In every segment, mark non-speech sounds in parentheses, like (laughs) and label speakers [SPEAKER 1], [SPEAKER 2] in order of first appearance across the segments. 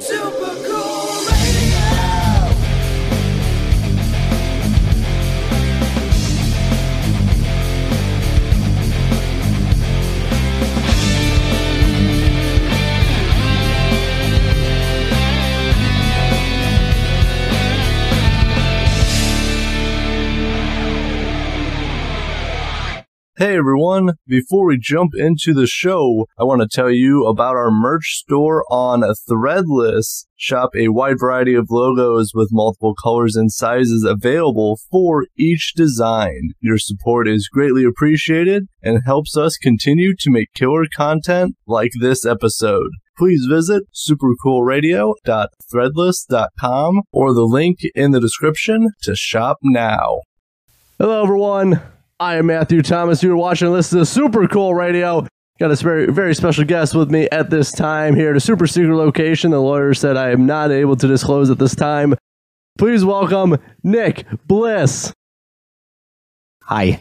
[SPEAKER 1] Super cool
[SPEAKER 2] Hey everyone, before we jump into the show, I want to tell you about our merch store on Threadless. Shop a wide variety of logos with multiple colors and sizes available for each design. Your support is greatly appreciated and helps us continue to make killer content like this episode. Please visit supercoolradio.threadless.com or the link in the description to shop now. Hello everyone. I am Matthew Thomas. You're watching and listening to Super Cool Radio. Got a very, very special guest with me at this time here at a super secret location. The lawyer said I am not able to disclose at this time. Please welcome Nick Bliss.
[SPEAKER 3] Hi.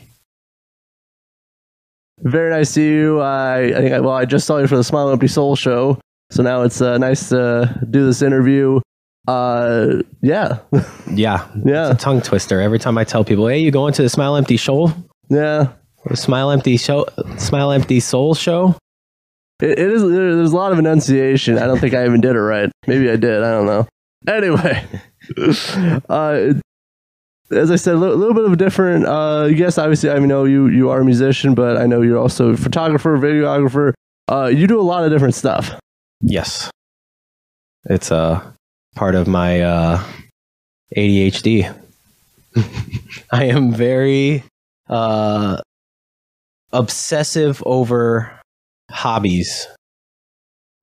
[SPEAKER 2] Very nice to you. I, I think I, well, I just saw you for the Smile Empty Soul show, so now it's uh, nice to do this interview. Uh, yeah,
[SPEAKER 3] Yeah. (laughs)
[SPEAKER 2] Yeah.
[SPEAKER 3] It's a tongue twister. Every time I tell people, hey, you going to the Smile Empty Show?
[SPEAKER 2] yeah.
[SPEAKER 3] Or Smile Empty Show Smile Empty Soul Show?
[SPEAKER 2] It, it is. There's a lot of enunciation. I don't think I even did it right. Maybe I did. I don't know. Anyway, (laughs) uh, as I said, a little, little bit of a different. Uh, yes, obviously, I know you you are a musician, but I know you're also a photographer, videographer. Uh, you do a lot of different stuff.
[SPEAKER 3] Yes. It's uh, part of my uh, ADHD. (laughs) I am very uh, obsessive over hobbies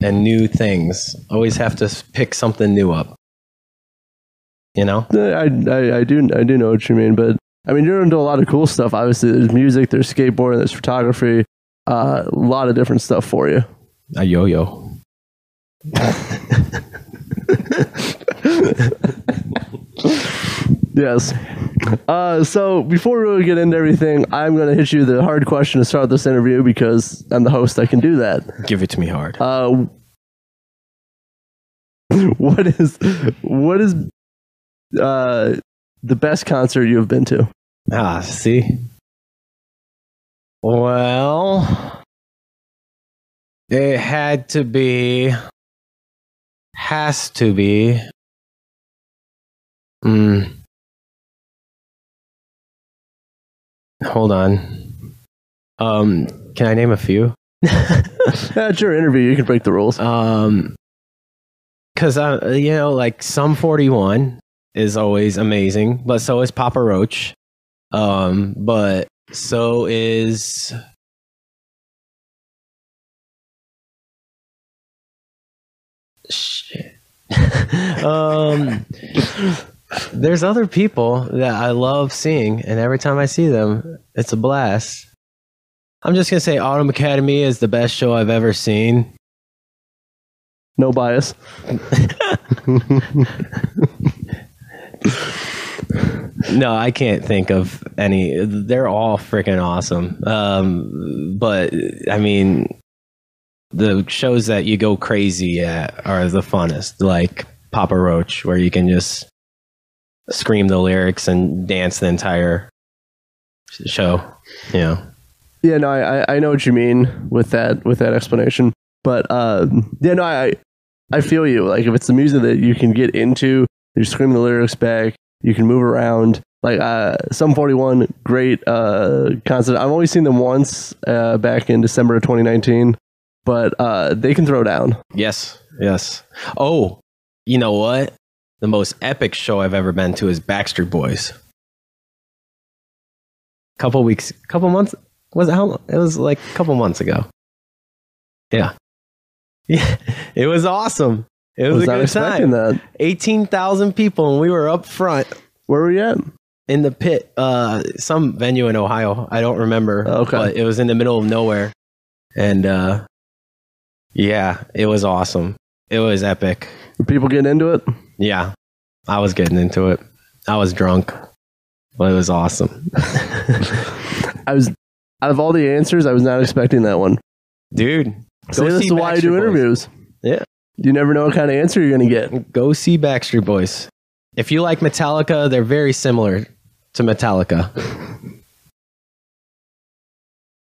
[SPEAKER 3] and new things. Always have to pick something new up. You know?
[SPEAKER 2] I, I I do I do know what you mean, but I mean you're into a lot of cool stuff. Obviously, there's music, there's skateboarding, there's photography. Uh, a lot of different stuff for you.
[SPEAKER 3] A yo yo. (laughs) (laughs)
[SPEAKER 2] Yes. Uh, so before we really get into everything, I'm going to hit you the hard question to start this interview because I'm the host. I can do that.
[SPEAKER 3] Give it to me hard.
[SPEAKER 2] Uh, (laughs) what is what is uh, the best concert you have been to?
[SPEAKER 3] Ah, see? Well, it had to be, has to be. Mm. Hold on. Um, can I name a few? (laughs)
[SPEAKER 2] That's your interview. You can break the rules.
[SPEAKER 3] Um, cause I, you know, like Sum 41 is always amazing, but so is Papa Roach. Um, but so is shit. (laughs) um, there's other people that I love seeing, and every time I see them, it's a blast. I'm just gonna say Autumn Academy is the best show I've ever seen.
[SPEAKER 2] No bias.
[SPEAKER 3] No, I can't think of any. They're all freaking awesome. Um, but I mean, the shows that you go crazy at are the funnest, like Papa Roach, where you can just scream the lyrics and dance the entire show. Know,
[SPEAKER 2] Yeah, no, I I- know what you mean with that with that explanation. But uh, yeah, no, I I feel you. Like if it's the music that you can get into, you scream the lyrics back, you can move around. Like uh, Sum forty one, great uh, concert. I've only seen them once uh, back in December of 2019, but uh, they can throw down.
[SPEAKER 3] yes, yes. Oh, you know what? The most epic show I've ever been to is Backstreet Boys. Couple weeks, couple months. Was it how? Long it was like a couple months ago. Yeah, (laughs) yeah. It was awesome. It was,
[SPEAKER 2] was
[SPEAKER 3] a good time.
[SPEAKER 2] that.
[SPEAKER 3] Eighteen thousand people, and we were up front
[SPEAKER 2] Where were we at?
[SPEAKER 3] in the pit. Uh, some venue in Ohio. I don't remember.
[SPEAKER 2] Okay.
[SPEAKER 3] but it was in the middle of nowhere, and uh, yeah, it was awesome. It was epic.
[SPEAKER 2] Were people getting into it?
[SPEAKER 3] Yeah, I was getting into it. I was drunk, but it was awesome. (laughs)
[SPEAKER 2] I was out of all the answers, I was not expecting that one.
[SPEAKER 3] Dude,
[SPEAKER 2] See, this
[SPEAKER 3] see
[SPEAKER 2] is why I do
[SPEAKER 3] Boys.
[SPEAKER 2] interviews.
[SPEAKER 3] Yeah.
[SPEAKER 2] You never know what kind of answer you're going to get.
[SPEAKER 3] Go see Backstreet Boys. If you like Metallica, they're very similar to Metallica.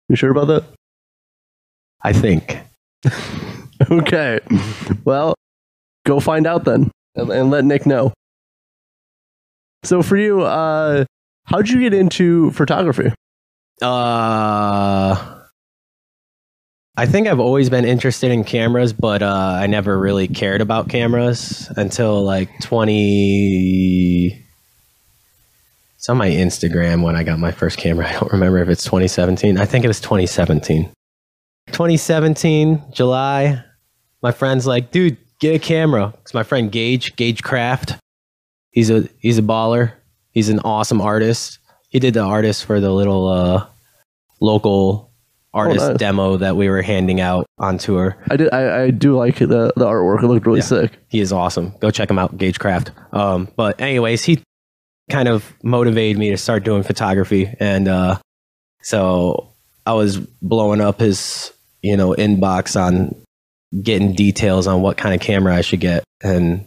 [SPEAKER 2] You sure about that?
[SPEAKER 3] I think.
[SPEAKER 2] Okay. Well, go find out then and, and let Nick know. So for you, uh, how'd you get into photography?
[SPEAKER 3] Uh, I think I've always been interested in cameras, but uh, I never really cared about cameras until like 20. It's on my Instagram when I got my first camera. (laughs) I don't remember if it's 2017. I think it was 2017. 2017, July. My friend's like, dude, get a camera. It's my friend Gage, Gage Craft. He's a he's a baller. He's an awesome artist. He did the artist for the little uh, local artist
[SPEAKER 2] nice.
[SPEAKER 3] demo that we were handing out on tour.
[SPEAKER 2] I did. I, I do like the the artwork. It looked really
[SPEAKER 3] Yeah.
[SPEAKER 2] sick.
[SPEAKER 3] He is awesome. Go check him out, Gage Craft. Um, but anyways, he kind of motivated me to start doing photography, and uh, so I was blowing up his you know inbox on getting details on what kind of camera I should get, and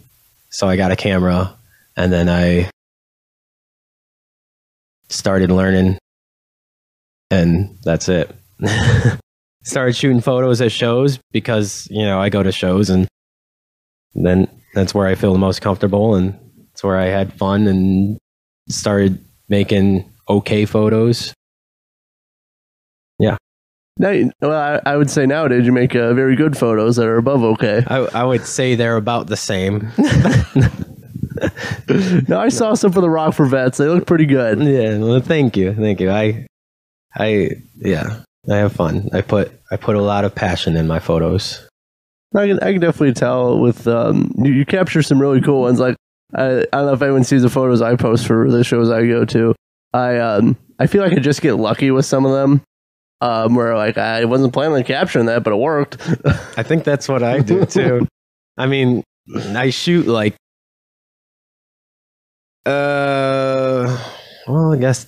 [SPEAKER 3] so I got a camera, and then I started learning, and that's it. (laughs) started shooting photos at shows because you know I go to shows and then that's where I feel the most comfortable and it's where I had fun and started making okay photos.
[SPEAKER 2] Now, well, I, I would say nowadays you make uh, very good photos that are above okay.
[SPEAKER 3] I, I would say they're about the same. (laughs) (laughs)
[SPEAKER 2] no, I saw some for the Rock for Vets. They look pretty good.
[SPEAKER 3] yeah, well, thank you, thank you. I, I, yeah, I have fun. I put I put a lot of passion in my photos.
[SPEAKER 2] I can, I can definitely tell with um, you, you capture some really cool ones. Like I, I don't know if anyone sees the photos I post for the shows I go to. I um I feel like I just get lucky with some of them. Um, where like I wasn't planning on capturing that, but it worked.
[SPEAKER 3] I think that's what I do too. (laughs) I mean, I shoot like, uh, well, I guess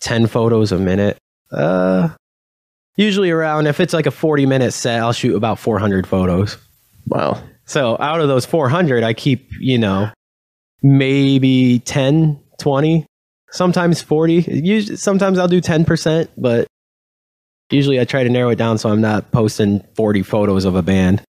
[SPEAKER 3] ten photos a minute. Uh, usually around if it's like a forty minute set, I'll shoot about four hundred photos.
[SPEAKER 2] wow.
[SPEAKER 3] So out of those four hundred, I keep you know maybe 10, 20, sometimes forty. Usually, sometimes I'll do ten percent, but usually I try to narrow it down so I'm not posting forty photos of a band.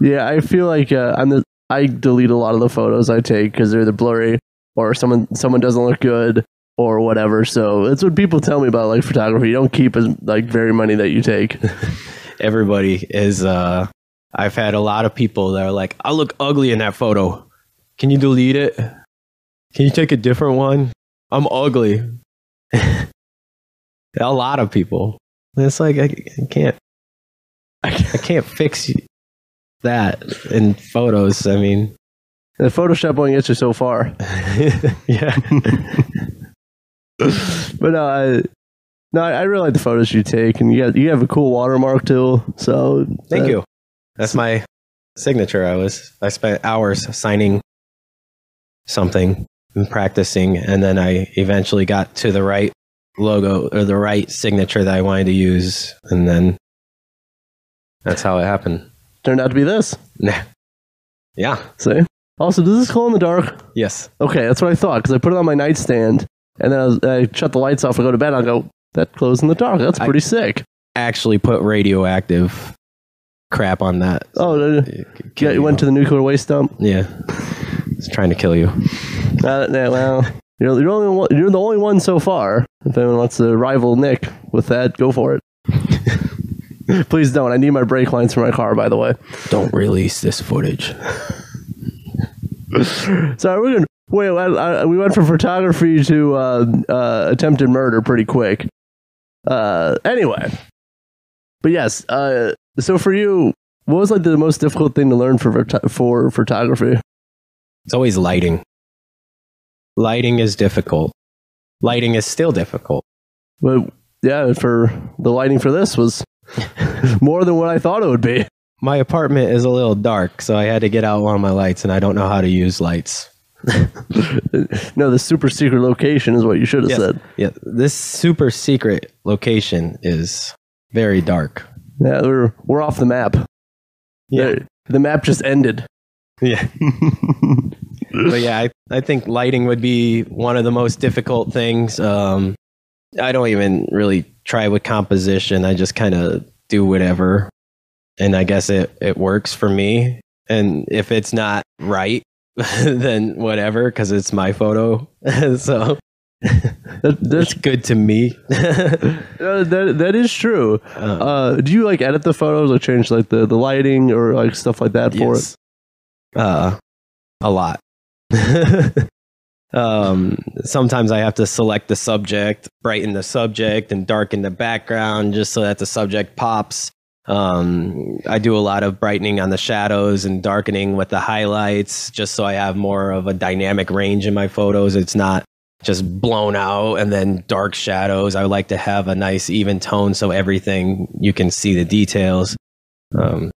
[SPEAKER 2] Yeah, I feel like uh, I'm the I delete a lot of the photos I take because they're the blurry or someone someone doesn't look good or whatever. So that's what people tell me about like photography. You don't keep as like very many that you take. (laughs)
[SPEAKER 3] everybody is uh I've had a lot of people that are like, I look ugly in that photo. Can you delete it? Can you take a different one? I'm ugly. (laughs) a lot of people. It's like I, I can't I (laughs) can't fix that in photos. I mean,
[SPEAKER 2] the Photoshop only gets you so far. (laughs)
[SPEAKER 3] yeah.
[SPEAKER 2] but no, I, no, I really like the photos you take, and you got you have a cool watermark too. So
[SPEAKER 3] Thank
[SPEAKER 2] uh,
[SPEAKER 3] you. That's my signature. I was I spent hours signing something and practicing, and then I eventually got to the right logo or the right signature that I wanted to use, and then that's how it happened.
[SPEAKER 2] Turned out to be this.
[SPEAKER 3] yeah.
[SPEAKER 2] See. Also, does this glow in the dark?
[SPEAKER 3] Yes.
[SPEAKER 2] Okay, that's what I thought because I put it on my nightstand, and then I, was, I shut the lights off and go to bed. I go, that glows in the dark. That's
[SPEAKER 3] I-
[SPEAKER 2] pretty sick.
[SPEAKER 3] Actually, put radioactive crap on that.
[SPEAKER 2] Oh, yeah, you went to the nuclear waste dump.
[SPEAKER 3] Yeah. It's trying to kill you.
[SPEAKER 2] Uh, well, you're, you're, only one, you're the only one so far. If anyone wants to rival Nick with that, go for it. (laughs) Please don't. I need my brake lines for my car, by the way.
[SPEAKER 3] Don't release this footage. (laughs)
[SPEAKER 2] Sorry, we're gonna wait. I, I, we went from photography to uh, uh, attempted murder pretty quick. Uh, anyway, but yes. Uh, so for you, what was like the most difficult thing to learn for for photography?
[SPEAKER 3] It's always lighting. Lighting is difficult. Lighting is still difficult.
[SPEAKER 2] But yeah, for the lighting for this was (laughs) more than what I thought it would be.
[SPEAKER 3] My apartment is a little dark, so I had to get out one of my lights, and I don't know how to use lights. (laughs)
[SPEAKER 2] no, the super secret location is what you should have
[SPEAKER 3] Yes.
[SPEAKER 2] said.
[SPEAKER 3] Yeah, this super secret location is very dark.
[SPEAKER 2] Yeah, we're we're off the map.
[SPEAKER 3] Yeah.
[SPEAKER 2] The, the map just ended.
[SPEAKER 3] Yeah. (laughs) but yeah, I, I think lighting would be one of the most difficult things. Um, I don't even really try with composition. I just kind of do whatever. And I guess it, it works for me. And if it's not right, (laughs) then whatever, because it's my photo. (laughs) so
[SPEAKER 2] That, (laughs) that's
[SPEAKER 3] good to me.
[SPEAKER 2] uh, that that is true.
[SPEAKER 3] Uh,
[SPEAKER 2] Uh, do you like edit the photos or change like the, the lighting or like stuff like that for it?
[SPEAKER 3] Uh, a lot. (laughs) um, sometimes I have to select the subject, brighten the subject, and darken the background just so that the subject pops. Um, I do a lot of brightening on the shadows and darkening with the highlights just so I have more of a dynamic range in my photos. It's not just blown out and then dark shadows. I like to have a nice even tone so everything you can see the details. Um,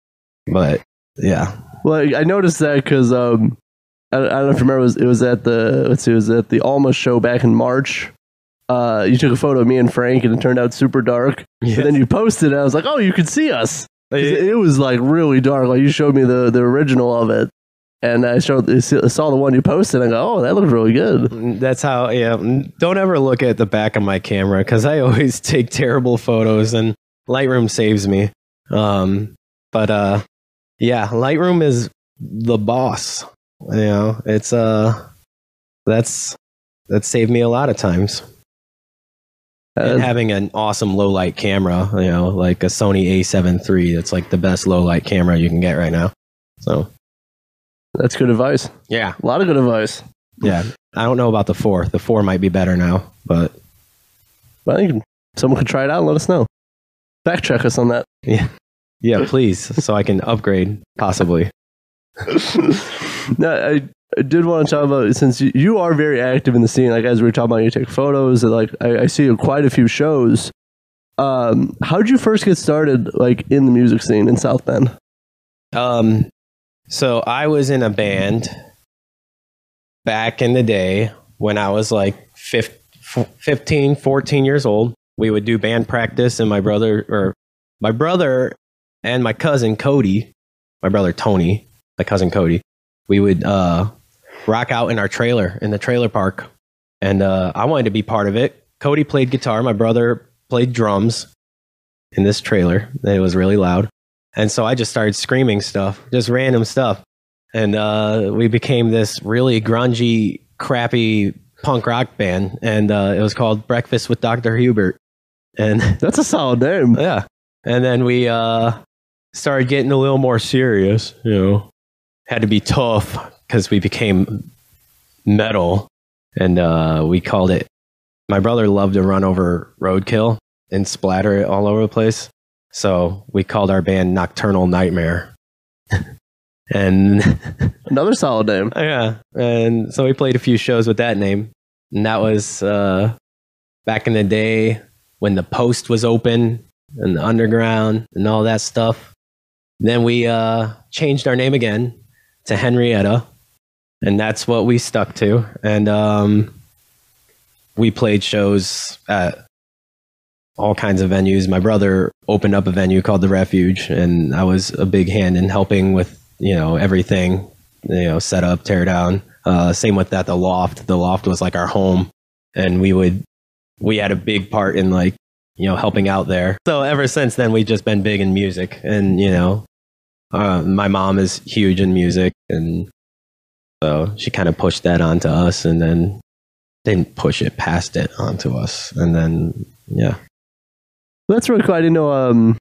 [SPEAKER 3] but yeah,
[SPEAKER 2] Well, I noticed that because um, I, I don't know if you remember, it was, it was at the let's see, it was at the Alma show back in March. Uh, you took a photo of me and Frank, and it turned out super dark.
[SPEAKER 3] Yeah.
[SPEAKER 2] And then you posted it. I was like, "Oh, you could see us." It, it was like really dark. Like you showed me the the original of it, and I showed I saw the one you posted. And I go, "Oh, that looked really good."
[SPEAKER 3] That's how, yeah. Don't ever look at the back of my camera because I (laughs) always take terrible photos and Lightroom saves me. Um, but uh, yeah, Lightroom is the boss. You know, it's uh, that's that saved me a lot of times. and
[SPEAKER 2] Uh,
[SPEAKER 3] having an awesome low light camera, you know, like a Sony A7 III, that's like the best low light camera you can get right now. So
[SPEAKER 2] that's good advice.
[SPEAKER 3] yeah,
[SPEAKER 2] A lot of good advice.
[SPEAKER 3] yeah. I don't know about the four. The four might be better now, but
[SPEAKER 2] Well, you can, someone could try it out and let us know. Fact check us on that.
[SPEAKER 3] Yeah, yeah, please, so I can upgrade possibly. (laughs)
[SPEAKER 2] no, I, did want to talk about since you, are very active in the scene. Like as we were talking about, you take photos. And like I, I see quite a few shows. Um, how did you first get started, like in the music scene in South Bend?
[SPEAKER 3] Um, so I was in a band back in the day when I was like fif- 15, 14 years old. We would do band practice, and my brother, or my brother and my cousin Cody, my brother Tony, my cousin Cody, we would uh, rock out in our trailer in the trailer park. And uh, I wanted to be part of it. Cody played guitar, my brother played drums in this trailer. It was really loud. And so I just started screaming stuff, just random stuff. And uh, we became this really grungy, crappy punk rock band. And uh, it was called Breakfast with Dr. Hubert. And (laughs)
[SPEAKER 2] That's a solid name.
[SPEAKER 3] yeah. And then we uh, started getting a little more serious, you know. Had to be tough because we became metal. And uh, we called it, my brother loved to run over roadkill and splatter it all over the place. So we called our band Nocturnal Nightmare. (laughs) and (laughs)
[SPEAKER 2] Another solid name.
[SPEAKER 3] yeah, and so we played a few shows with that name. And that was uh, back in the day when the post was open and the underground and all that stuff. Then we uh, changed our name again to Henrietta, and that's what we stuck to. And um, we played shows at all kinds of venues. My brother opened up a venue called the Refuge, and I was a big hand in helping with you know everything, you know, set up, tear down. Uh, same with that, the loft. The loft was like our home, and we would we had a big part in like you know helping out there. So ever since then, we've just been big in music, and you know, uh, my mom is huge in music, and so she kind of pushed that onto us, and then didn't push it past it onto us, and then yeah.
[SPEAKER 2] That's really cool. I didn't know, um,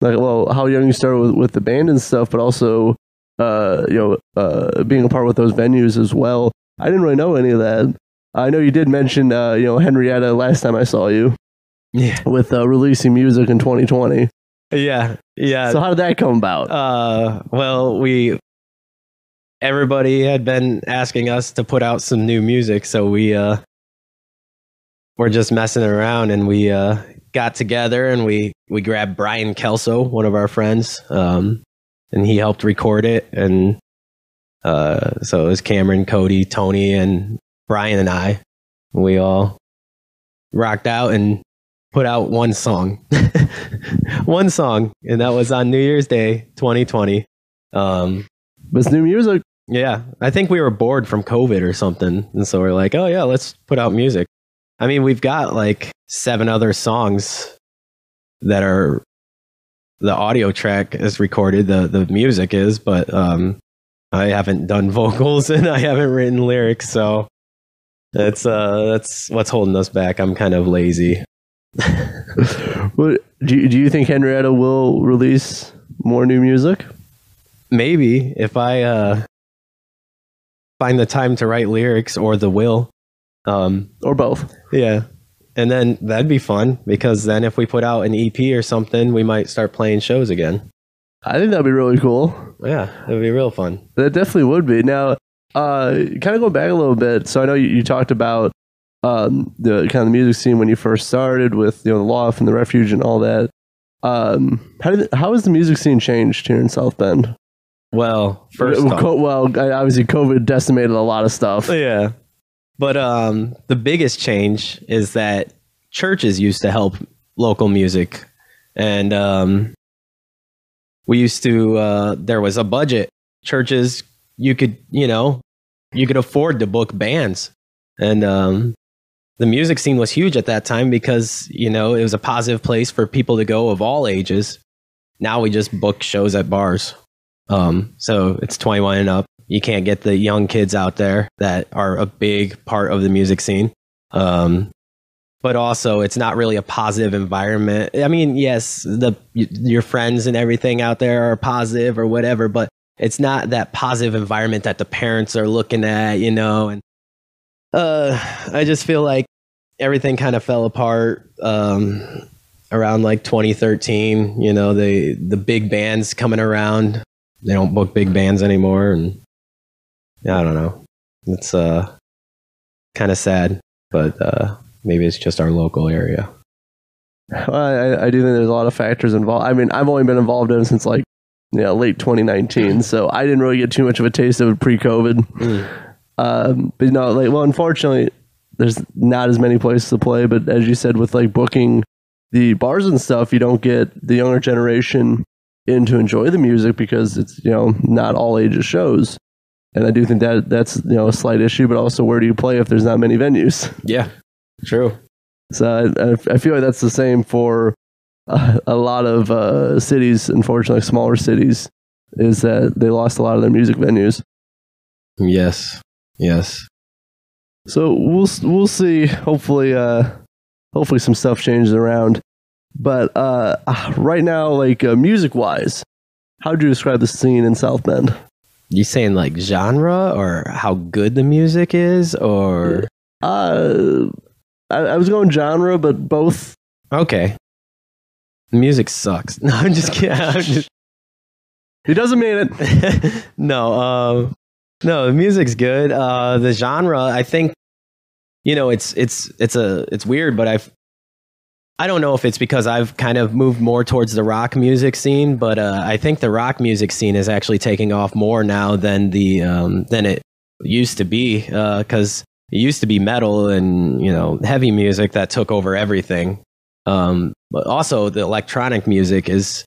[SPEAKER 2] like, well, how young you started with, with the band and stuff, but also, uh, you know, uh, being a part with those venues as well. I didn't really know any of that. I know you did mention, uh, you know, Henrietta last time I saw you
[SPEAKER 3] Yeah,
[SPEAKER 2] with uh, releasing music in 2020.
[SPEAKER 3] Yeah, yeah.
[SPEAKER 2] So how did that come about?
[SPEAKER 3] Uh, well, we everybody had been asking us to put out some new music, so we uh, we're just messing around, and we uh, got together and we we grabbed Brian Kelso, one of our friends, um, and he helped record it, and uh, so it was Cameron, Cody, Tony, and Brian and I. We all rocked out and put out one song, (laughs) one song, and that was on New Year's Day, 2020. Um,
[SPEAKER 2] But it's new music.
[SPEAKER 3] yeah, I think we were bored from COVID or something, and so we're like, oh yeah, let's put out music. I mean, we've got like seven other songs that are the audio track is recorded, the the music is, but um, I haven't done (laughs) vocals and I haven't written lyrics, so that's uh that's what's holding us back. I'm kind of lazy. (laughs)
[SPEAKER 2] What, do, you, do you think Henrietta will release more new music?
[SPEAKER 3] Maybe if I uh find the time to write lyrics or the will. Um
[SPEAKER 2] Or both?
[SPEAKER 3] Yeah. And then that'd be fun because then if we put out an EP or something, we might start playing shows again.
[SPEAKER 2] I think that'd be really cool.
[SPEAKER 3] Yeah, it'd be real fun.
[SPEAKER 2] That definitely would be. Now, uh, kind of going back a little bit. So I know you, you talked about um, the kind of the music scene when you first started with you know the loft and the refuge and all that. Um, how did how has the music scene changed here in South Bend?
[SPEAKER 3] Well, first
[SPEAKER 2] well, co- well, obviously COVID decimated a lot of stuff.
[SPEAKER 3] yeah. But um the biggest change is that churches used to help local music and um we used to uh there was a budget. Churches you could, you know, you could afford to book bands. And um the music scene was huge at that time because, you know, it was a positive place for people to go of all ages. Now we just book shows at bars. Um, so it's 21 and up. You can't get the young kids out there that are a big part of the music scene. Um, but also, it's not really a positive environment. I mean, yes, the your friends and everything out there are positive or whatever, but it's not that positive environment that the parents are looking at, you know. And uh, I just feel like everything kind of fell apart um, around like 2013. You know, the the big bands coming around they don't book big bands anymore and yeah, I don't know. It's uh kind of sad, but uh maybe it's just our local area.
[SPEAKER 2] Well, I, I do think there's a lot of factors involved. I mean, I've only been involved in it since like you know, late 2019, so I didn't really get too much of a taste of it pre-COVID. Um, but no, like, well, unfortunately, there's not as many places to play. But as you said, with like booking the bars and stuff, you don't get the younger generation in to enjoy the music because it's you know not all ages shows. And I do think that that's you know a slight issue. But also, where do you play if there's not many venues?
[SPEAKER 3] Yeah. True.
[SPEAKER 2] So I, I feel like that's the same for uh, a lot of uh, cities. Unfortunately, smaller cities is that they lost a lot of their music venues.
[SPEAKER 3] Yes. Yes.
[SPEAKER 2] So we'll we'll see. Hopefully, uh, hopefully some stuff changes around. But uh, right now, like uh, music wise, how would you describe the scene in South Bend?
[SPEAKER 3] You saying like genre or how good the music is or
[SPEAKER 2] Uh, I, I was going genre, but both.
[SPEAKER 3] okay. The music sucks. (laughs) No, I'm just kidding. I'm just,
[SPEAKER 2] He doesn't mean it. (laughs)
[SPEAKER 3] no, um, no, the music's good. Uh, the genre, I think, you know, it's it's it's a it's weird, but I've I don't know if it's because I've kind of moved more towards the rock music scene, but uh, I think the rock music scene is actually taking off more now than the um, than it used to be. Because it used to be metal and you know heavy music that took over everything. Um, but also the electronic music is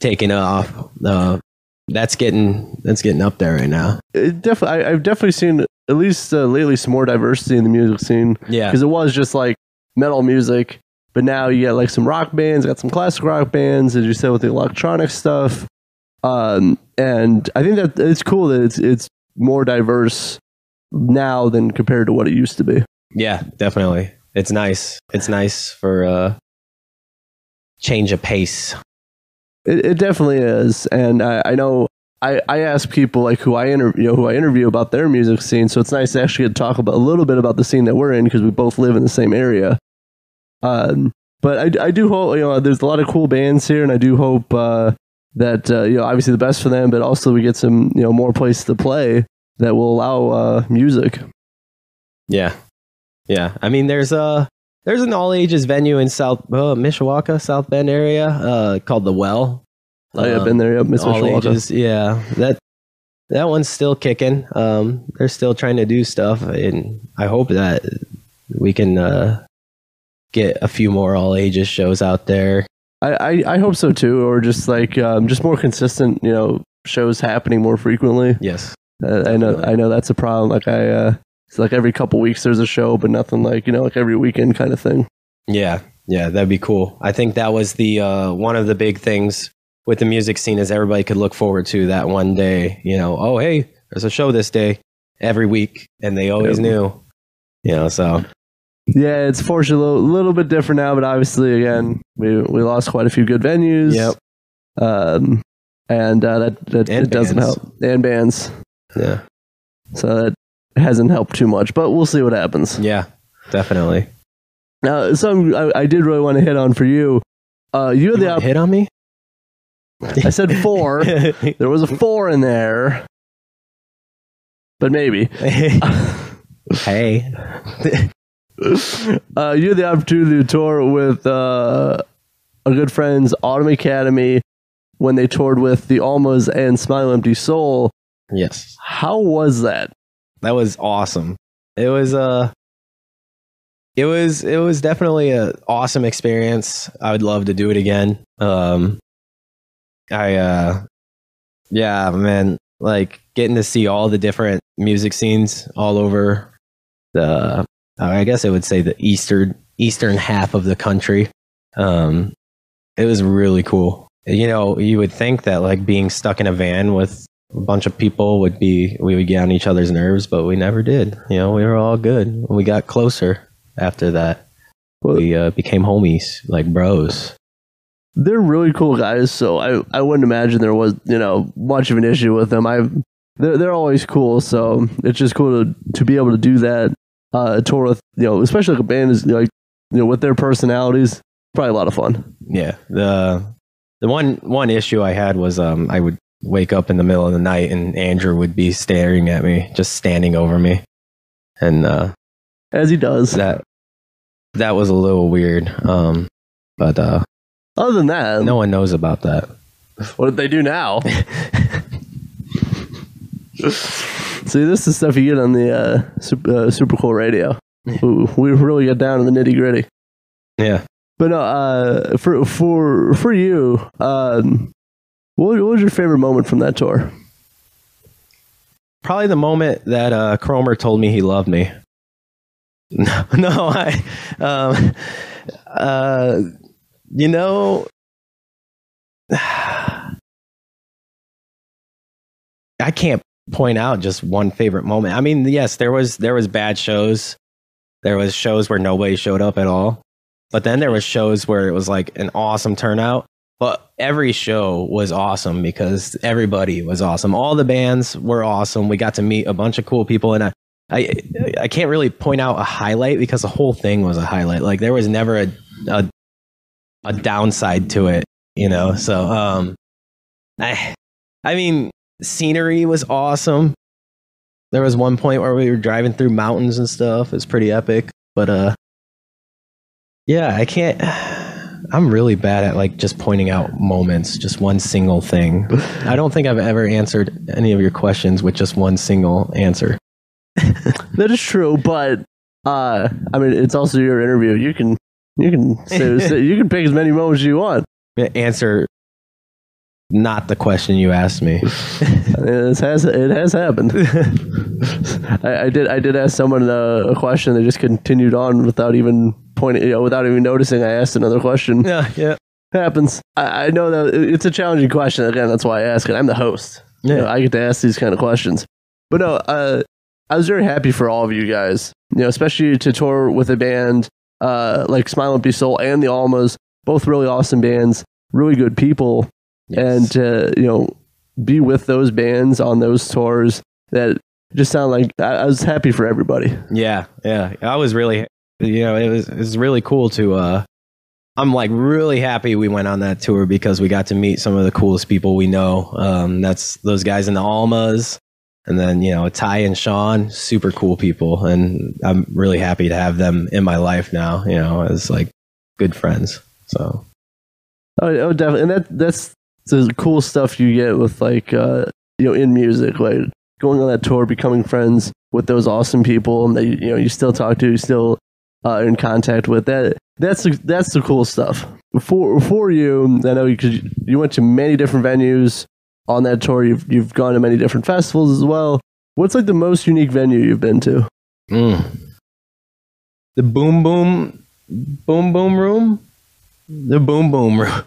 [SPEAKER 3] taking off. Uh, that's getting that's getting up there right now.
[SPEAKER 2] It definitely, I, I've definitely seen at least uh, lately some more diversity in the music scene.
[SPEAKER 3] Yeah,
[SPEAKER 2] because it was just like metal music, but now you got like some rock bands, got some classic rock bands, as you said with the electronic stuff. Um, and I think that it's cool that it's it's more diverse now than compared to what it used to be.
[SPEAKER 3] yeah, definitely. It's nice. It's nice for uh, change of pace.
[SPEAKER 2] It, it definitely is, and I, I know. I, I ask people like who I interview, you know, who I interview about their music scene. So it's nice to actually talk about a little bit about the scene that we're in because we both live in the same area. Um, but I, I do hope you know there's a lot of cool bands here, and I do hope uh, that uh, you know obviously the best for them, but also we get some you know more places to play that will allow uh, music.
[SPEAKER 3] Yeah, yeah. I mean, there's a there's an all ages venue in South uh, Mishawaka, South Bend area uh, called the Well.
[SPEAKER 2] Oh, yeah,
[SPEAKER 3] Um,
[SPEAKER 2] been there, yep, Miss
[SPEAKER 3] all
[SPEAKER 2] Mishawaka.
[SPEAKER 3] ages. Yeah, that that one's still kicking. Um, they're still trying to do stuff, and I hope that we can uh, get a few more all ages shows out there.
[SPEAKER 2] I, I, I hope so too, or just like um, just more consistent, you know, shows happening more frequently.
[SPEAKER 3] Yes.
[SPEAKER 2] Uh, I know I know that's a problem. Like I, uh, it's like every couple weeks there's a show, but nothing like you know like every weekend kind of thing.
[SPEAKER 3] Yeah, yeah, that'd be cool. I think that was the uh, one of the big things with the music scene is everybody could look forward to that one day. You know, oh hey, there's a show this day every week, and they always
[SPEAKER 2] Yep.
[SPEAKER 3] knew. You know, so
[SPEAKER 2] Yeah, it's fortunately a little, little bit different now, but obviously again we we lost quite a few good venues.
[SPEAKER 3] Yep.
[SPEAKER 2] Um, and uh, that that
[SPEAKER 3] And
[SPEAKER 2] it doesn't help and bands,
[SPEAKER 3] yeah,
[SPEAKER 2] so that hasn't helped too much. But we'll see what happens.
[SPEAKER 3] yeah, definitely.
[SPEAKER 2] Now, something I, I did really want to hit on for you. Uh, you had
[SPEAKER 3] You
[SPEAKER 2] the op-
[SPEAKER 3] hit on me.
[SPEAKER 2] I said four. (laughs) there was a four in there, but maybe. (laughs)
[SPEAKER 3] hey, (laughs)
[SPEAKER 2] uh, you had the opportunity to tour with uh, our good friends Autumn Academy when they toured with the Almas and Smile Empty Soul.
[SPEAKER 3] yes,
[SPEAKER 2] How was that?
[SPEAKER 3] That was awesome. It was uh it was it was definitely a awesome experience. I would love to do it again. Um I uh yeah, man, like getting to see all the different music scenes all over the I guess I would say the eastern eastern half of the country. Um it was really cool. You know, you would think that like being stuck in a van with a bunch of people would be we would get on each other's nerves, but we never did. You know, we were all good. We got closer after that. We uh, became homies, like bros.
[SPEAKER 2] They're really cool guys, so I, I wouldn't imagine there was you know much of an issue with them. I they're they're always cool, so it's just cool to to be able to do that uh, tour with you know especially like a band is like you know with their personalities. Probably a lot of fun.
[SPEAKER 3] Yeah. The the one one issue I had was um I would wake up in the middle of the night and Andrew would be staring at me, just standing over me. And uh
[SPEAKER 2] As he does.
[SPEAKER 3] that that was a little weird. Um but uh
[SPEAKER 2] Other than that,
[SPEAKER 3] no one knows about that.
[SPEAKER 2] what did they do now? (laughs) See, this is stuff you get on the uh, super, uh, super cool radio. We, we really get down to the nitty gritty.
[SPEAKER 3] Yeah.
[SPEAKER 2] But no, uh, for for for you, um, what, what was your favorite moment from that tour?
[SPEAKER 3] probably the moment that uh, Cromer told me he loved me. (laughs) No, no, I, um, uh, you know, (sighs) I can't point out just one favorite moment. I mean, yes, there was there was bad shows. There was shows where nobody showed up at all, but then there was shows where it was like an awesome turnout. But every show was awesome because everybody was awesome. All the bands were awesome. We got to meet a bunch of cool people, and I, I, I can't really point out a highlight because the whole thing was a highlight. Like there was never a, a, a downside to it, you know. So, um, I, I mean, scenery was awesome. There was one point where we were driving through mountains and stuff. It's pretty epic, but uh, yeah, I can't. I'm really bad at like just pointing out moments, just one single thing. I don't think I've ever answered any of your questions with just one single answer. (laughs)
[SPEAKER 2] That is true, but uh, I mean, it's also your interview. You can you can say, (laughs) say- you can pick as many moments as you want.
[SPEAKER 3] Answer not the question you asked me. (laughs)
[SPEAKER 2] It has it has happened. I, I did I did ask someone uh, a question. They just continued on without even pointing, you know, without even noticing. I asked another question.
[SPEAKER 3] yeah, yeah.
[SPEAKER 2] happens. I, I know that it's a challenging question. Again, that's why I ask it. I'm the host. You know,
[SPEAKER 3] Yeah.
[SPEAKER 2] I get to ask these kind of questions. But no, uh, I was very happy for all of you guys. You know, especially to tour with a band uh, like Smile Empty Soul and the Almas, both really awesome bands, really good people, and to you know be with those bands on those tours that just sound like I, I was happy for everybody.
[SPEAKER 3] Yeah, yeah. I was really, you know, it was it was really cool to. uh I'm like really happy we went on that tour because we got to meet some of the coolest people we know. Um, that's those guys in the Almas, and then you know Ty and Sean, super cool people, and I'm really happy to have them in my life now. You know, as like good friends. So
[SPEAKER 2] Oh, oh definitely, and that that's the cool stuff you get with like uh, you know in music, like going on that tour, becoming friends with those awesome people that you, you know you still talk to, you still uh, in contact with. That that's the, that's the cool stuff. For for you, I know because you, you went to many different venues on that tour. You've you've gone to many different festivals as well. What's like the most unique venue you've been to?
[SPEAKER 3] Mm. The boom boom boom boom room. The boom boom room.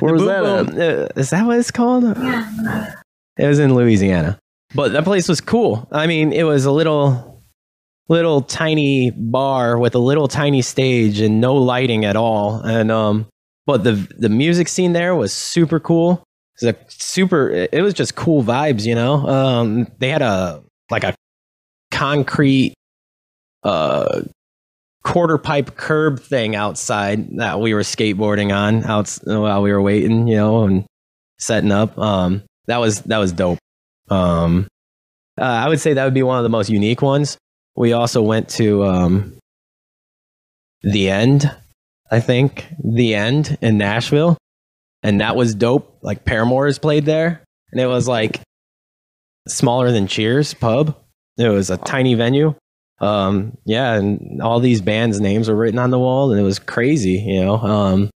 [SPEAKER 2] Where
[SPEAKER 3] The
[SPEAKER 2] was that
[SPEAKER 3] Boom
[SPEAKER 2] at?
[SPEAKER 3] Boom- uh, is that what it's called? Yeah. It was in Louisiana. But that place was cool. I mean, it was a little little tiny bar with a little tiny stage and no lighting at all. And um but the the music scene there was super cool. It was a super it was just cool vibes, you know. Um they had a like a concrete uh quarter pipe curb thing outside that we were skateboarding on out while we were waiting, you know, and setting up. Um, that was that was dope. Um, uh, I would say that would be one of the most unique ones. We also went to um, the end, I think, the end in Nashville, and that was dope. Like paramore is played there, and it was like smaller than Cheers pub. It was a tiny venue. Um, yeah, and all these bands' names were written on the wall, and it was crazy, you know. Um,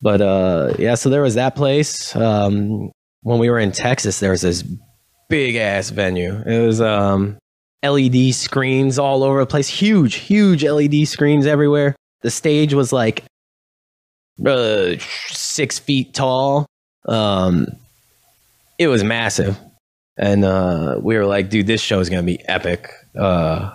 [SPEAKER 3] but uh, yeah, so there was that place. Um, when we were in Texas, there was this big ass venue. It was um, LED screens all over the place, huge, huge LED screens everywhere. The stage was like uh, six feet tall. Um, it was massive, and uh, we were like, "Dude, this show is gonna be epic." Uh,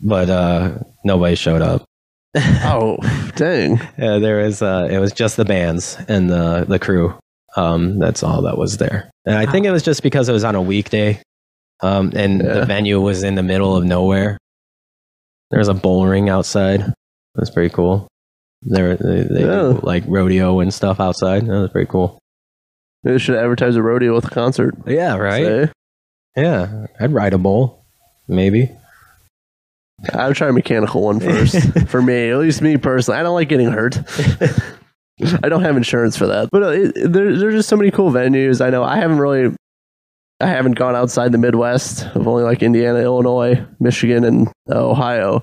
[SPEAKER 3] but uh, nobody showed up. (laughs)
[SPEAKER 2] Oh, dang!
[SPEAKER 3] Yeah, there was uh, it was just the bands and the the crew. Um, that's all that was there. And I think it was just because it was on a weekday, um, and
[SPEAKER 2] Yeah.
[SPEAKER 3] the venue was in the middle of nowhere. There was a bull ring outside. That's pretty cool. There, they, they
[SPEAKER 2] Yeah.
[SPEAKER 3] do, like rodeo and stuff outside. That was pretty cool.
[SPEAKER 2] Maybe they should advertise a rodeo with a concert.
[SPEAKER 3] Yeah, right.
[SPEAKER 2] Say,
[SPEAKER 3] Yeah, I'd ride a bull, maybe.
[SPEAKER 2] I would try a mechanical one first. (laughs) for me, at least me personally, I don't like getting hurt. (laughs) I don't have insurance for that. But uh, it- there, there's just so many cool venues. I know I haven't really, I haven't gone outside the Midwest. I've only like Indiana, Illinois, Michigan, and uh, Ohio.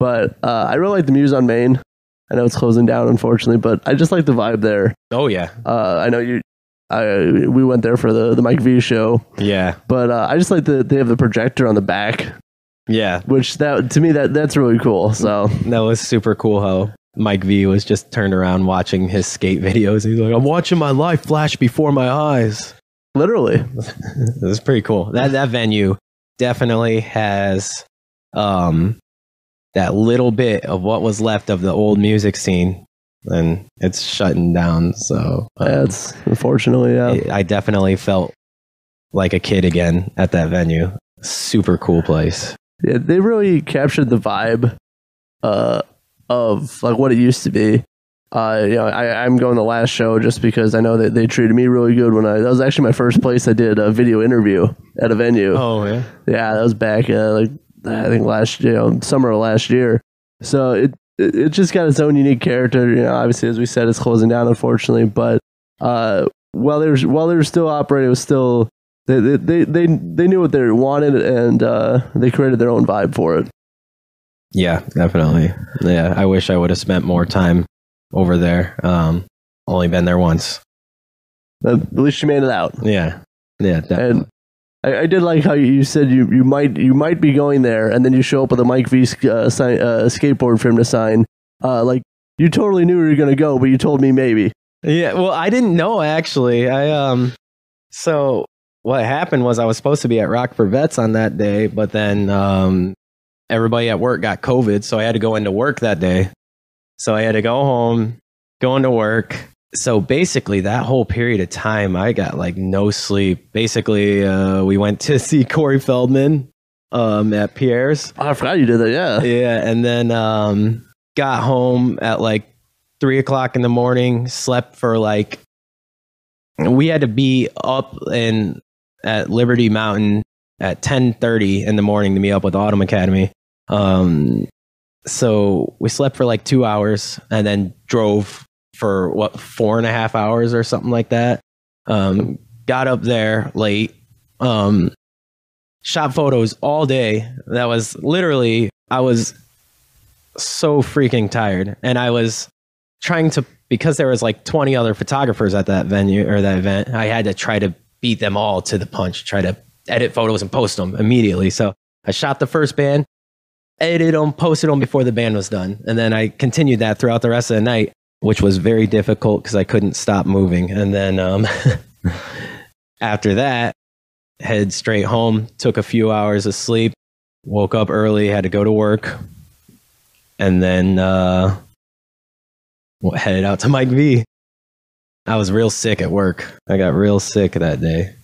[SPEAKER 2] But uh, I really like the Muse on Main. I know it's closing down, unfortunately, but I just like the vibe there.
[SPEAKER 3] Oh yeah,
[SPEAKER 2] Uh, I know you. I, we went there for the, the Mike V show,
[SPEAKER 3] yeah,
[SPEAKER 2] but uh, I just like the they have the projector on the back,
[SPEAKER 3] yeah.
[SPEAKER 2] which that to me that that's really cool. So
[SPEAKER 3] That was super cool how Mike V was just turned around watching his skate videos. He's like, I'm watching my life flash before my eyes.
[SPEAKER 2] Literally, (laughs)
[SPEAKER 3] It was pretty cool. That that venue definitely has um that little bit of what was left of the old music scene and it's shutting down. So um,
[SPEAKER 2] that's unfortunately yeah.
[SPEAKER 3] I- I definitely felt like a kid again at that venue. Super cool place.
[SPEAKER 2] yeah. They really captured the vibe uh, of like what it used to be. Uh, you know, I, I'm going the last show just because I know that they treated me really good when I. That was actually my first place I did a video interview at a venue.
[SPEAKER 3] Oh yeah.
[SPEAKER 2] Yeah, that was back uh, like I think last you know summer of last year. So it it it just got its own unique character. You know, obviously as we said, it's closing down unfortunately, but uh, while they were while they were still operating, it was still they they they they, they knew what they wanted and uh, they created their own vibe for it.
[SPEAKER 3] Yeah, definitely. Yeah, I wish I would have spent more time over there. Um, only been there once.
[SPEAKER 2] At least you made it out.
[SPEAKER 3] Yeah, yeah, definitely.
[SPEAKER 2] And I, I did like how you said you, you might you might be going there, and then you show up with a Mike V uh, sign, uh, skateboard for him to sign. Uh, like you totally knew you were gonna go, but you told me maybe.
[SPEAKER 3] Yeah, well, I didn't know actually. I um, so what happened was I was supposed to be at Rock for Vets on that day, but then um, everybody at work got COVID, so I had to go into work that day. So I had to go home, going to work. So basically, that whole period of time, I got like no sleep. Basically, uh, we went to (laughs) see Corey Feldman um, at Piere's.
[SPEAKER 2] Oh, I forgot you did that. Yeah.
[SPEAKER 3] Yeah, and then um, got home at like three o'clock in the morning. Slept for like we had to be up in at Liberty Mountain at ten thirty in the morning to meet up with Autumn Academy. Um, so we slept for like two hours and then drove for what four and a half hours or something like that. Um, got up there late. Um, shot photos all day. That was literally I was so freaking tired, and I was trying to because there was like 20 other photographers at that venue or that event. I had to try to beat them all to the punch, try to edit photos and post them immediately. So I shot the first band, edited them, posted them before the band was done, and then I continued that throughout the rest of the night, which was very difficult because I couldn't stop moving. And then um, (laughs) after that, head straight home, took a few hours of sleep, woke up early, had to go to work, and then uh, headed out to Mike V. I was real sick at work. I got real sick that day.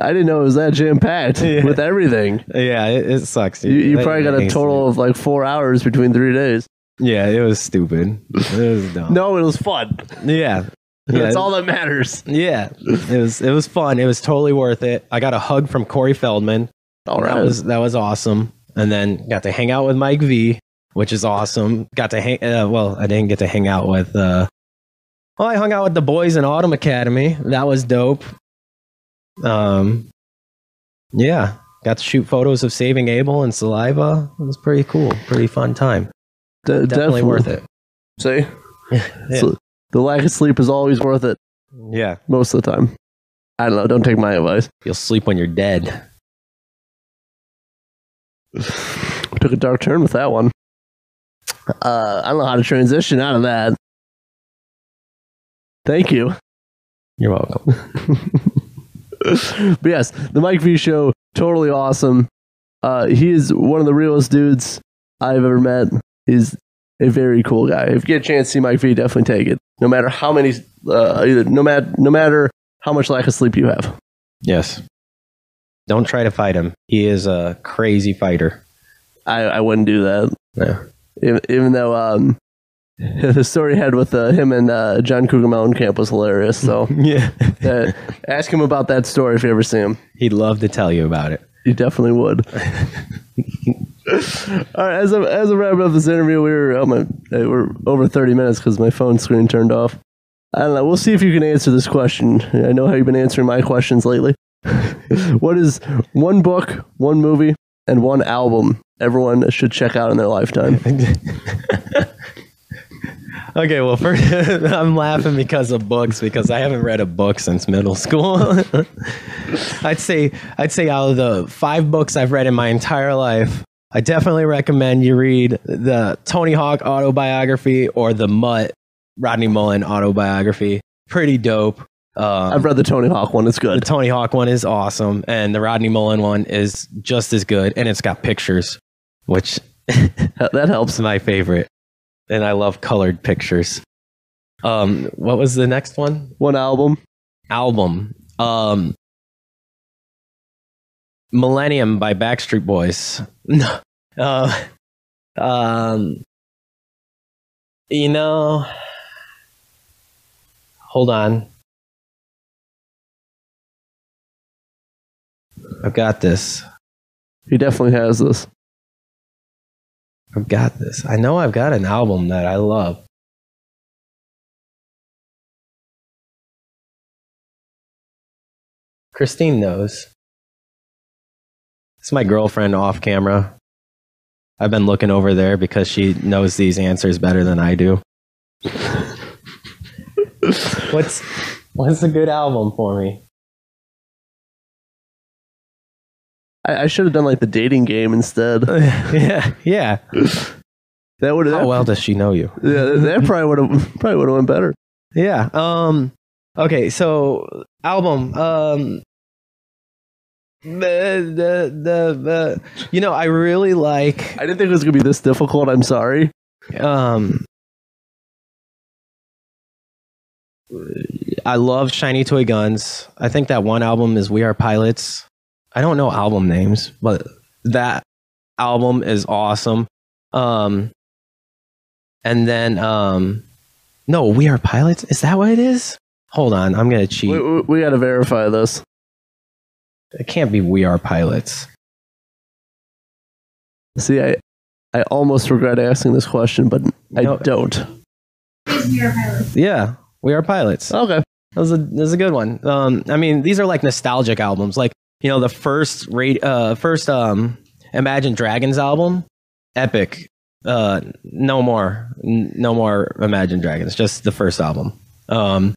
[SPEAKER 2] I didn't know it was that jam packed (laughs)
[SPEAKER 3] Yeah.
[SPEAKER 2] with everything.
[SPEAKER 3] Yeah, it, it sucks.
[SPEAKER 2] You, you
[SPEAKER 3] I-
[SPEAKER 2] probably got a total of like four hours between three days.
[SPEAKER 3] Yeah, it was stupid. It was dumb. (laughs)
[SPEAKER 2] No, it was fun.
[SPEAKER 3] Yeah. (laughs)
[SPEAKER 2] That's all that matters.
[SPEAKER 3] Yeah, it was it was fun. It was totally worth it. I got a hug from Corey Feldman.
[SPEAKER 2] All
[SPEAKER 3] That was that was awesome. And then got to hang out with Mike V, which is awesome. Got to hang. Uh, well, I didn't get to hang out with. Uh, well, I hung out with the boys in Autumn Academy. That was dope. Um, yeah, got to shoot photos of Saving Abel and Saliva. It was pretty cool. Pretty fun time.
[SPEAKER 2] De-
[SPEAKER 3] Definitely, worth it.
[SPEAKER 2] See, (laughs)
[SPEAKER 3] Yeah. (laughs)
[SPEAKER 2] So, the lack of sleep is always worth it
[SPEAKER 3] yeah,
[SPEAKER 2] most of the time. I don't know. Don't take my advice.
[SPEAKER 3] you'll sleep when you're dead. (sighs)
[SPEAKER 2] Took a dark turn with that one. Uh, I don't know how to transition out of that. Thank you.
[SPEAKER 3] You're welcome. (laughs)
[SPEAKER 2] but yes, the Mike V show, totally awesome. Uh, he is one of the realest dudes I've ever met. He's a very cool guy. If you get a chance to see Mike V, definitely take it. No matter how many, uh, either, no matter no matter how much lack of sleep you have.
[SPEAKER 3] Yes. Don't try to fight him. He is a crazy fighter.
[SPEAKER 2] I, I wouldn't do that.
[SPEAKER 3] Yeah.
[SPEAKER 2] Even, even though um, (laughs) the story he had with uh, him and uh, John Cougar Mellencamp was hilarious. So (laughs)
[SPEAKER 3] Yeah.
[SPEAKER 2] uh, ask him about that story if you ever see him.
[SPEAKER 3] He'd love to tell you about it.
[SPEAKER 2] You definitely would. (laughs) All right, as a as a wrap up this interview, we were oh my, we're over thirty minutes because my phone screen turned off. I don't know. We'll see if you can answer this question. I know how you've been answering my questions lately. what is one book, one movie, and one album everyone should check out in their lifetime?
[SPEAKER 3] Okay, well, first, (laughs) I'm laughing because of books because I haven't read a book since middle school. (laughs) I'd say I'd say out of the five books I've read in my entire life, I definitely recommend you read the Tony Hawk autobiography or the Mutt Rodney Mullen autobiography. Pretty dope. Um,
[SPEAKER 2] I've read the Tony Hawk one. It's good. the.
[SPEAKER 3] Tony Hawk one is awesome, and the Rodney Mullen one is just as good, and it's got pictures, which (laughs)
[SPEAKER 2] That helps.
[SPEAKER 3] my favorite. And I love colored pictures. Um, what was the next one?
[SPEAKER 2] One album.
[SPEAKER 3] Album. Um, Millennium by Backstreet Boys. (laughs) No. Uh, um, you know, hold on. I've got this.
[SPEAKER 2] He definitely has this.
[SPEAKER 3] I've got this. I know I've got an album that I love. Christine knows. It's my girlfriend off camera. I've been looking over there because she knows these answers better than I do. (laughs) what's what's a good album for me?
[SPEAKER 2] I, I should have done like the dating game instead. (laughs)
[SPEAKER 3] yeah, yeah.
[SPEAKER 2] That would
[SPEAKER 3] How well does she know you?
[SPEAKER 2] Yeah, that (laughs) probably would have probably would have went better.
[SPEAKER 3] Yeah. Um okay, so album um the the the, the you know, I really like
[SPEAKER 2] I didn't think it was gonna be this difficult. I'm sorry.
[SPEAKER 3] um I love Shiny Toy Guns. I think that one album is We Are Pilots. I don't know album names, but that album is awesome. Um and then um no, We Are Pilots. Is that what it is? Hold on, I'm gonna cheat.
[SPEAKER 2] We, we, we got to verify this.
[SPEAKER 3] It can't be We Are Pilots.
[SPEAKER 2] See, I I almost regret asking this question, but I
[SPEAKER 3] No.
[SPEAKER 2] don't.
[SPEAKER 3] Yeah, We Are Pilots.
[SPEAKER 2] Okay.
[SPEAKER 3] That was a that was a good one. Um, I mean, these are like nostalgic albums. Like you know, the first rate, uh, first um, Imagine Dragons album, epic. Uh, no more, no more Imagine Dragons. Just the first album. Um,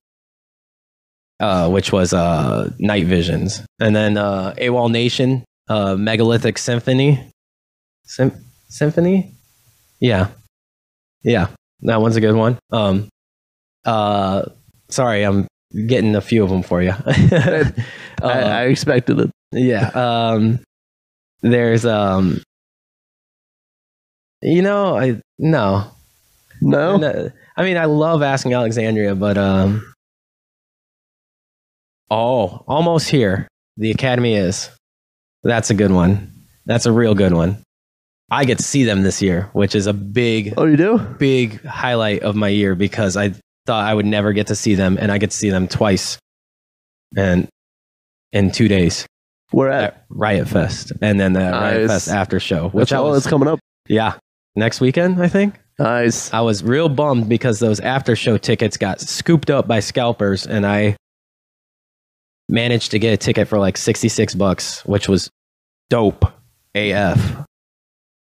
[SPEAKER 3] uh, which was uh Night Visions, and then uh, AWOL Nation, uh, Megalithic Symphony, Sym- Symphony, yeah, yeah, that one's a good one. Um, uh, sorry, I'm getting a few of them for you. (laughs)
[SPEAKER 2] I,
[SPEAKER 3] Uh,
[SPEAKER 2] I expected it.
[SPEAKER 3] yeah. Um, there's um, you know, I no,
[SPEAKER 2] No,
[SPEAKER 3] no, I mean, I love Asking Alexandria, but um, oh, almost here. The Academy is. That's a good one. That's a real good one. I get to see them this year, which is a big,
[SPEAKER 2] oh, you do?
[SPEAKER 3] big highlight of my year because I thought I would never get to see them, and I get to see them twice, and in two days
[SPEAKER 2] Where at?
[SPEAKER 3] at Riot Fest, and then the Riot Fest after show, which
[SPEAKER 2] all
[SPEAKER 3] was,
[SPEAKER 2] that's coming up.
[SPEAKER 3] yeah, next weekend I think.
[SPEAKER 2] Nice.
[SPEAKER 3] I was real bummed because those after show tickets got scooped up by scalpers, and I managed to get a ticket for like sixty six bucks, which was dope AF.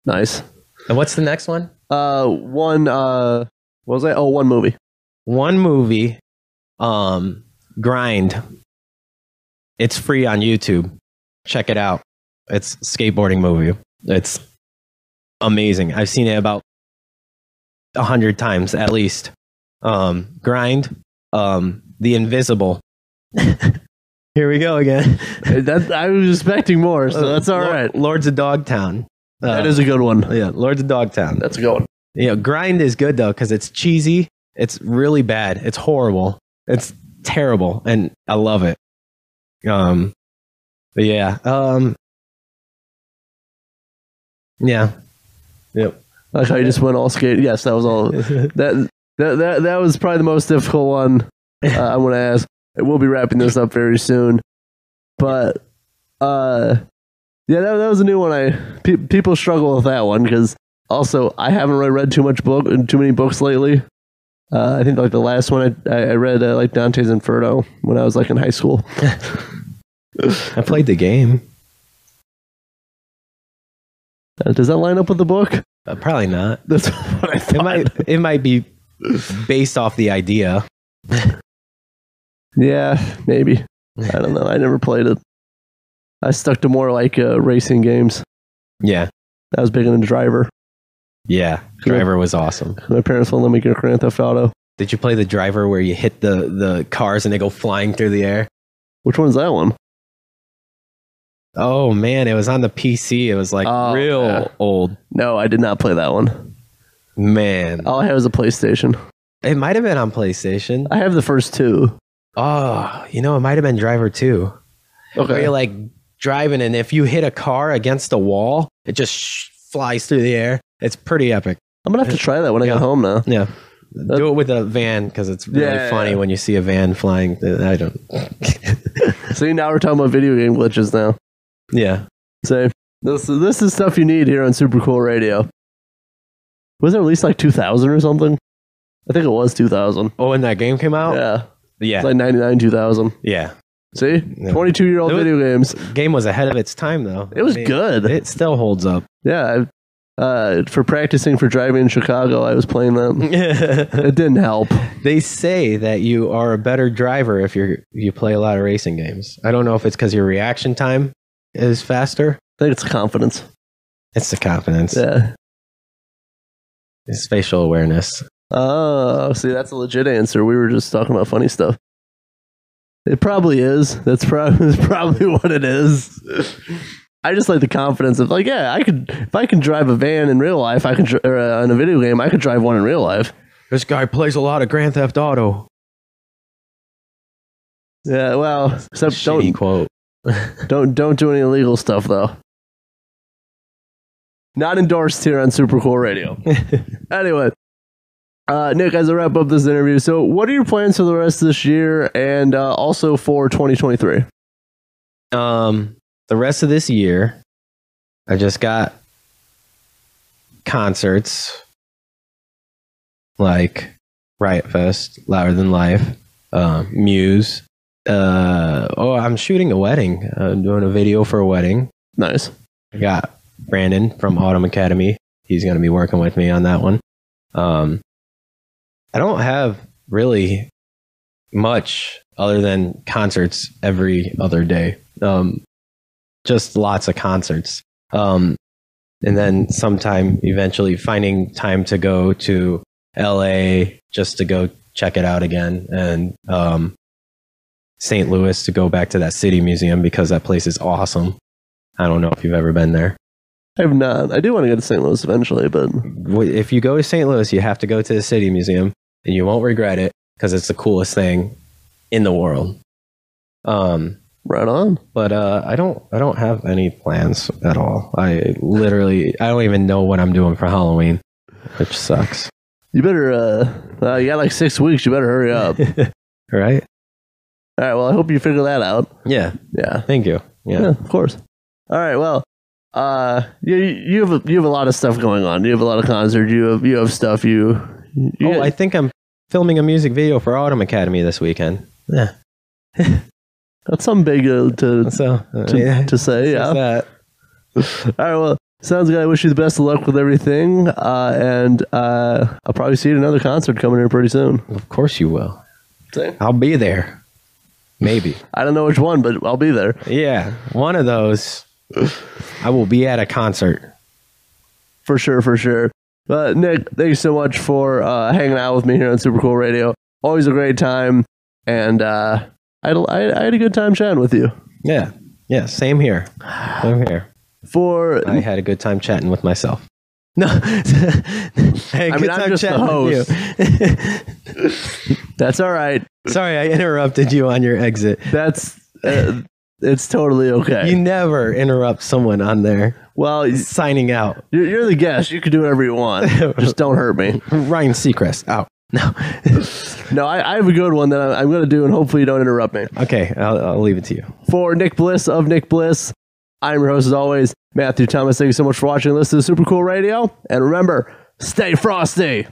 [SPEAKER 2] Nice.
[SPEAKER 3] And what's the next one?
[SPEAKER 2] Uh, one. Uh, what was that? Oh, one movie.
[SPEAKER 3] One movie, um, Grind. It's free on YouTube. Check it out. It's a skateboarding movie. It's amazing. I've seen it about a hundred times at least. Um, Grind. Um, The Invisible. (laughs) Here we go again.
[SPEAKER 2] That I was expecting more, so that's all
[SPEAKER 3] Lord-
[SPEAKER 2] right.
[SPEAKER 3] Lords of Dogtown. Uh,
[SPEAKER 2] That is a good one.
[SPEAKER 3] yeah, Lords of Dogtown.
[SPEAKER 2] That's a good one.
[SPEAKER 3] You know, grind is good though because it's cheesy. It's really bad. It's horrible. It's terrible, and I love it. Um, but yeah, um, yeah, yep.
[SPEAKER 2] I like how you just went all skate. Yes, that was all. (laughs) That that that, that was probably the most difficult one. Uh, I want to ask. We'll be wrapping this up very soon, but uh, yeah, that, that was a new one. I pe- people struggle with that one because also I haven't really read too much book and too many books lately. Uh, I think like the last one I I read uh, like Dante's Inferno when I was like in high school. (laughs)
[SPEAKER 3] I played the game.
[SPEAKER 2] Uh, does that line up with the book?
[SPEAKER 3] Uh, probably not. (laughs)
[SPEAKER 2] That's what I thought.
[SPEAKER 3] It might. It might be based off the idea. (laughs)
[SPEAKER 2] Yeah, maybe. I don't know. I never played it. I stuck to more like uh, racing games.
[SPEAKER 3] Yeah,
[SPEAKER 2] I was big into Driver.
[SPEAKER 3] Yeah. Driver was awesome.
[SPEAKER 2] My parents won't let me get a Grand Theft Auto.
[SPEAKER 3] Did you play the driver where you hit the the cars and they go flying through the air?
[SPEAKER 2] Which one's that one?
[SPEAKER 3] Oh man, it was on the PC. It was like
[SPEAKER 2] Oh,
[SPEAKER 3] real
[SPEAKER 2] yeah.
[SPEAKER 3] old.
[SPEAKER 2] No, I did not play that one.
[SPEAKER 3] Man,
[SPEAKER 2] All I had was a PlayStation.
[SPEAKER 3] it might have been on PlayStation.
[SPEAKER 2] I have the first two.
[SPEAKER 3] Oh, you know, it might have been Driver 2. Where
[SPEAKER 2] Okay.
[SPEAKER 3] you're like driving, and if you hit a car against a wall, it just sh- flies through the air. It's pretty epic.
[SPEAKER 2] I'm gonna have to try that when I
[SPEAKER 3] Yeah.
[SPEAKER 2] get home now.
[SPEAKER 3] Yeah. Uh, Do it with a van because it's really
[SPEAKER 2] Yeah, yeah,
[SPEAKER 3] funny
[SPEAKER 2] yeah.
[SPEAKER 3] when you see a van flying. Uh, I don't. (laughs)
[SPEAKER 2] See, now we're talking about video game glitches now.
[SPEAKER 3] yeah.
[SPEAKER 2] So this this is stuff you need here on Super Cool Radio. Was it released like 2000 or something? I think it was 2000.
[SPEAKER 3] Oh, when that game came out?
[SPEAKER 2] Yeah,
[SPEAKER 3] Yeah.
[SPEAKER 2] it's like 99, 2000.
[SPEAKER 3] yeah.
[SPEAKER 2] See, 22 year old
[SPEAKER 3] was-
[SPEAKER 2] video games.
[SPEAKER 3] Game was ahead of its time, though.
[SPEAKER 2] It was good.
[SPEAKER 3] It still holds up.
[SPEAKER 2] Yeah, uh, for practicing for driving in Chicago, I was playing that. (laughs) It didn't help.
[SPEAKER 3] they say that you are a better driver if you you play a lot of racing games. I don't know if it's because your reaction time is faster.
[SPEAKER 2] I think it's confidence.
[SPEAKER 3] It's the confidence.
[SPEAKER 2] Yeah.
[SPEAKER 3] It's spatial awareness.
[SPEAKER 2] Oh, see, that's a legit answer. We were just talking about funny stuff. It probably is. That's probably, (laughs) that's probably what it is. (laughs) I just like the confidence of like, yeah, I could if I can drive a van in real life, I could dri- or uh, in a video game, I could drive one in real life.
[SPEAKER 3] This guy plays a lot of Grand Theft Auto.
[SPEAKER 2] Yeah, well, except don't
[SPEAKER 3] quote. (laughs)
[SPEAKER 2] don't don't do any illegal stuff though. Not endorsed here on Super Cool Radio. (laughs) anyway, uh, Nick, as I wrap up this interview, so what are your plans for the rest of this year and uh, also for 2023?
[SPEAKER 3] Um, the rest of this year, I just got concerts like Riot Fest, Louder Than Life, uh, Muse. Uh, oh, I'm shooting a wedding. I'm doing a video for a wedding.
[SPEAKER 2] Nice.
[SPEAKER 3] I got Brandon from Autumn Academy he's going to be working with me on that one. Um, I don't have really much other than concerts every other day. Um, just lots of concerts. Um, and then sometime eventually finding time to go to LA just to go check it out again and um, St. Louis to go back to that city museum because that place is awesome. I don't know if you've ever been there.
[SPEAKER 2] I have not. I do want to go to St. Louis eventually, but
[SPEAKER 3] If you go to St. Louis, you have to go to the city museum and you won't regret it because it's the coolest thing in the world. Um,
[SPEAKER 2] right on.
[SPEAKER 3] but uh, I don't I don't have any plans at all. I literally I don't even know what I'm doing for Halloween, which sucks.
[SPEAKER 2] You better. uh uh, You got like six weeks. You better hurry up. (laughs) Right. All
[SPEAKER 3] right?
[SPEAKER 2] Well, I hope you figure that out.
[SPEAKER 3] Yeah.
[SPEAKER 2] Yeah.
[SPEAKER 3] Thank you.
[SPEAKER 2] Yeah,
[SPEAKER 3] Yeah.
[SPEAKER 2] of course. All right. Well, uh, you you have a, you have a lot of stuff going on. You have a lot of concerts. You have you have stuff. You. you
[SPEAKER 3] oh, I think I'm filming a music video for Autumn Academy this weekend. Yeah. (laughs)
[SPEAKER 2] that's something big uh, to
[SPEAKER 3] So uh,
[SPEAKER 2] to,
[SPEAKER 3] yeah.
[SPEAKER 2] to say. Yeah.
[SPEAKER 3] that. (laughs)
[SPEAKER 2] All right. Well, sounds good. I wish you the best of luck with everything. Uh, and uh, I'll probably see you at another concert coming here pretty soon.
[SPEAKER 3] Of course you will. I'll be there. Maybe. (laughs)
[SPEAKER 2] I don't know which one, but I'll be there
[SPEAKER 3] Yeah. One of those. I will be at a concert.
[SPEAKER 2] for sure. For sure. But Nick, thank you so much for uh, hanging out with me here on Super Cool Radio. Always a great time, and uh, I, had a- I, I had a good time chatting with you.
[SPEAKER 3] Yeah. Yeah. Same here. Same here.
[SPEAKER 2] For
[SPEAKER 3] I had a good time chatting with myself. No, (laughs) a
[SPEAKER 2] I mean, I'm just the
[SPEAKER 3] chatting with you. (laughs)
[SPEAKER 2] that's all right.
[SPEAKER 3] Sorry, I interrupted you on your exit.
[SPEAKER 2] That's uh, it's totally okay.
[SPEAKER 3] You never interrupt someone on there
[SPEAKER 2] well,
[SPEAKER 3] signing out.
[SPEAKER 2] you're, you're the guest. You can do whatever you want. (laughs) Just don't hurt me.
[SPEAKER 3] Ryan Seacrest out. No. (laughs)
[SPEAKER 2] No, I, I have a good one that I, I'm going to do, and hopefully you don't interrupt me.
[SPEAKER 3] okay, I'll, I'll leave it to you.
[SPEAKER 2] For Nick Bliss of Nick Bliss, I'm your host as always, Matthew Thomas. Thank you so much for watching. listening to Super Cool Radio, and remember, stay frosty.